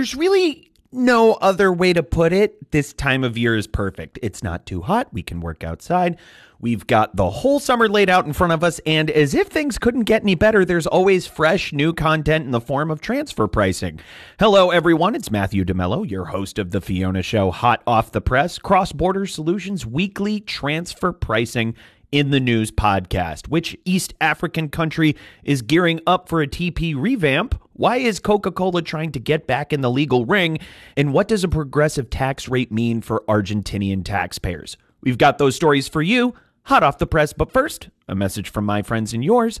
There's really no other way to put it. This time of year is perfect. It's not too hot. We can work outside. We've got the whole summer laid out in front of us, and as if things couldn't get any better, there's always fresh new content in the form of transfer pricing. Hello, everyone. It's Matthew DeMello, your host of The Fiona Show, hot off the press, cross border solutions, weekly transfer pricing in the News podcast. Which East African country is gearing up for a TP revamp? Why is Coca Cola trying to get back in the legal ring? And what does a progressive tax rate mean for Argentinian taxpayers? We've got those stories for you, hot off the press. But first, a message from my friends and yours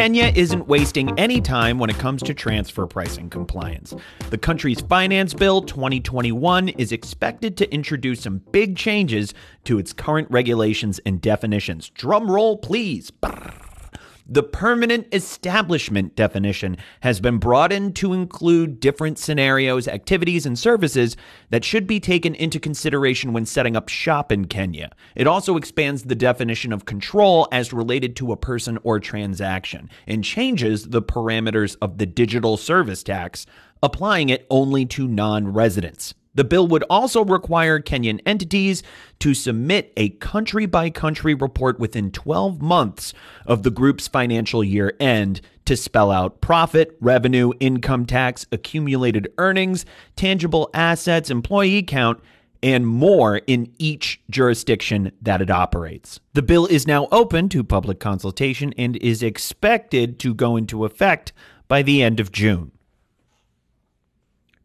Kenya isn't wasting any time when it comes to transfer pricing compliance. The country's Finance Bill 2021 is expected to introduce some big changes to its current regulations and definitions. Drum roll, please. The permanent establishment definition has been broadened to include different scenarios, activities, and services that should be taken into consideration when setting up shop in Kenya. It also expands the definition of control as related to a person or transaction and changes the parameters of the digital service tax, applying it only to non residents. The bill would also require Kenyan entities to submit a country by country report within 12 months of the group's financial year end to spell out profit, revenue, income tax, accumulated earnings, tangible assets, employee count, and more in each jurisdiction that it operates. The bill is now open to public consultation and is expected to go into effect by the end of June.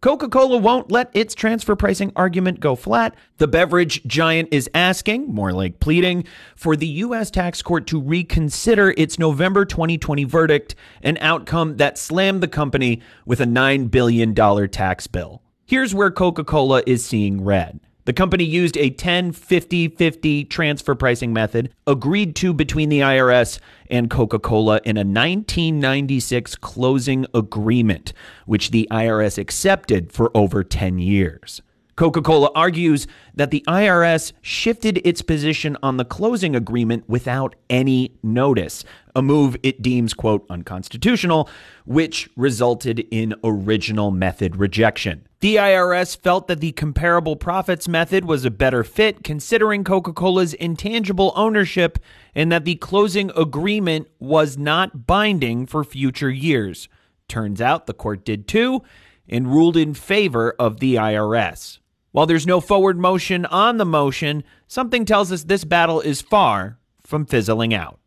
Coca Cola won't let its transfer pricing argument go flat. The beverage giant is asking, more like pleading, for the U.S. tax court to reconsider its November 2020 verdict, an outcome that slammed the company with a $9 billion tax bill. Here's where Coca Cola is seeing red. The company used a 10 50 50 transfer pricing method agreed to between the IRS and Coca Cola in a 1996 closing agreement, which the IRS accepted for over 10 years. Coca Cola argues that the IRS shifted its position on the closing agreement without any notice, a move it deems, quote, unconstitutional, which resulted in original method rejection. The IRS felt that the comparable profits method was a better fit considering Coca Cola's intangible ownership and that the closing agreement was not binding for future years. Turns out the court did too and ruled in favor of the IRS. While there's no forward motion on the motion, something tells us this battle is far from fizzling out.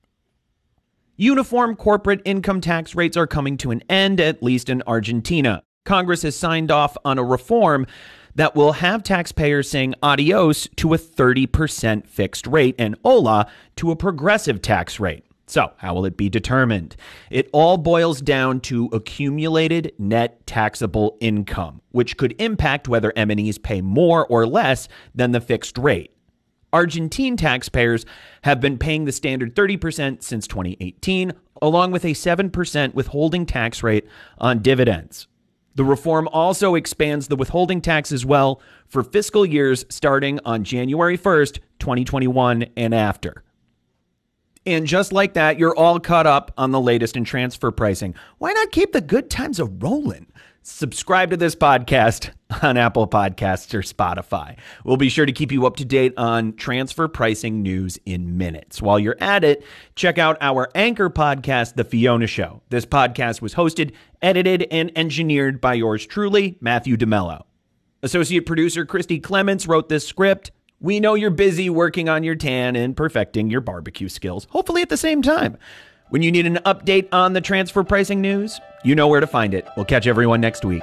Uniform corporate income tax rates are coming to an end, at least in Argentina. Congress has signed off on a reform that will have taxpayers saying adios to a 30% fixed rate and hola to a progressive tax rate. So, how will it be determined? It all boils down to accumulated net taxable income, which could impact whether MNEs pay more or less than the fixed rate. Argentine taxpayers have been paying the standard 30% since 2018, along with a 7% withholding tax rate on dividends. The reform also expands the withholding tax as well for fiscal years starting on January 1st, 2021 and after. And just like that, you're all caught up on the latest in transfer pricing. Why not keep the good times a rolling? subscribe to this podcast on Apple Podcasts or Spotify. We'll be sure to keep you up to date on transfer pricing news in minutes. While you're at it, check out our anchor podcast, The Fiona Show. This podcast was hosted, edited, and engineered by yours truly, Matthew DeMello. Associate producer Christy Clements wrote this script. We know you're busy working on your tan and perfecting your barbecue skills, hopefully at the same time. When you need an update on the transfer pricing news, you know where to find it. We'll catch everyone next week.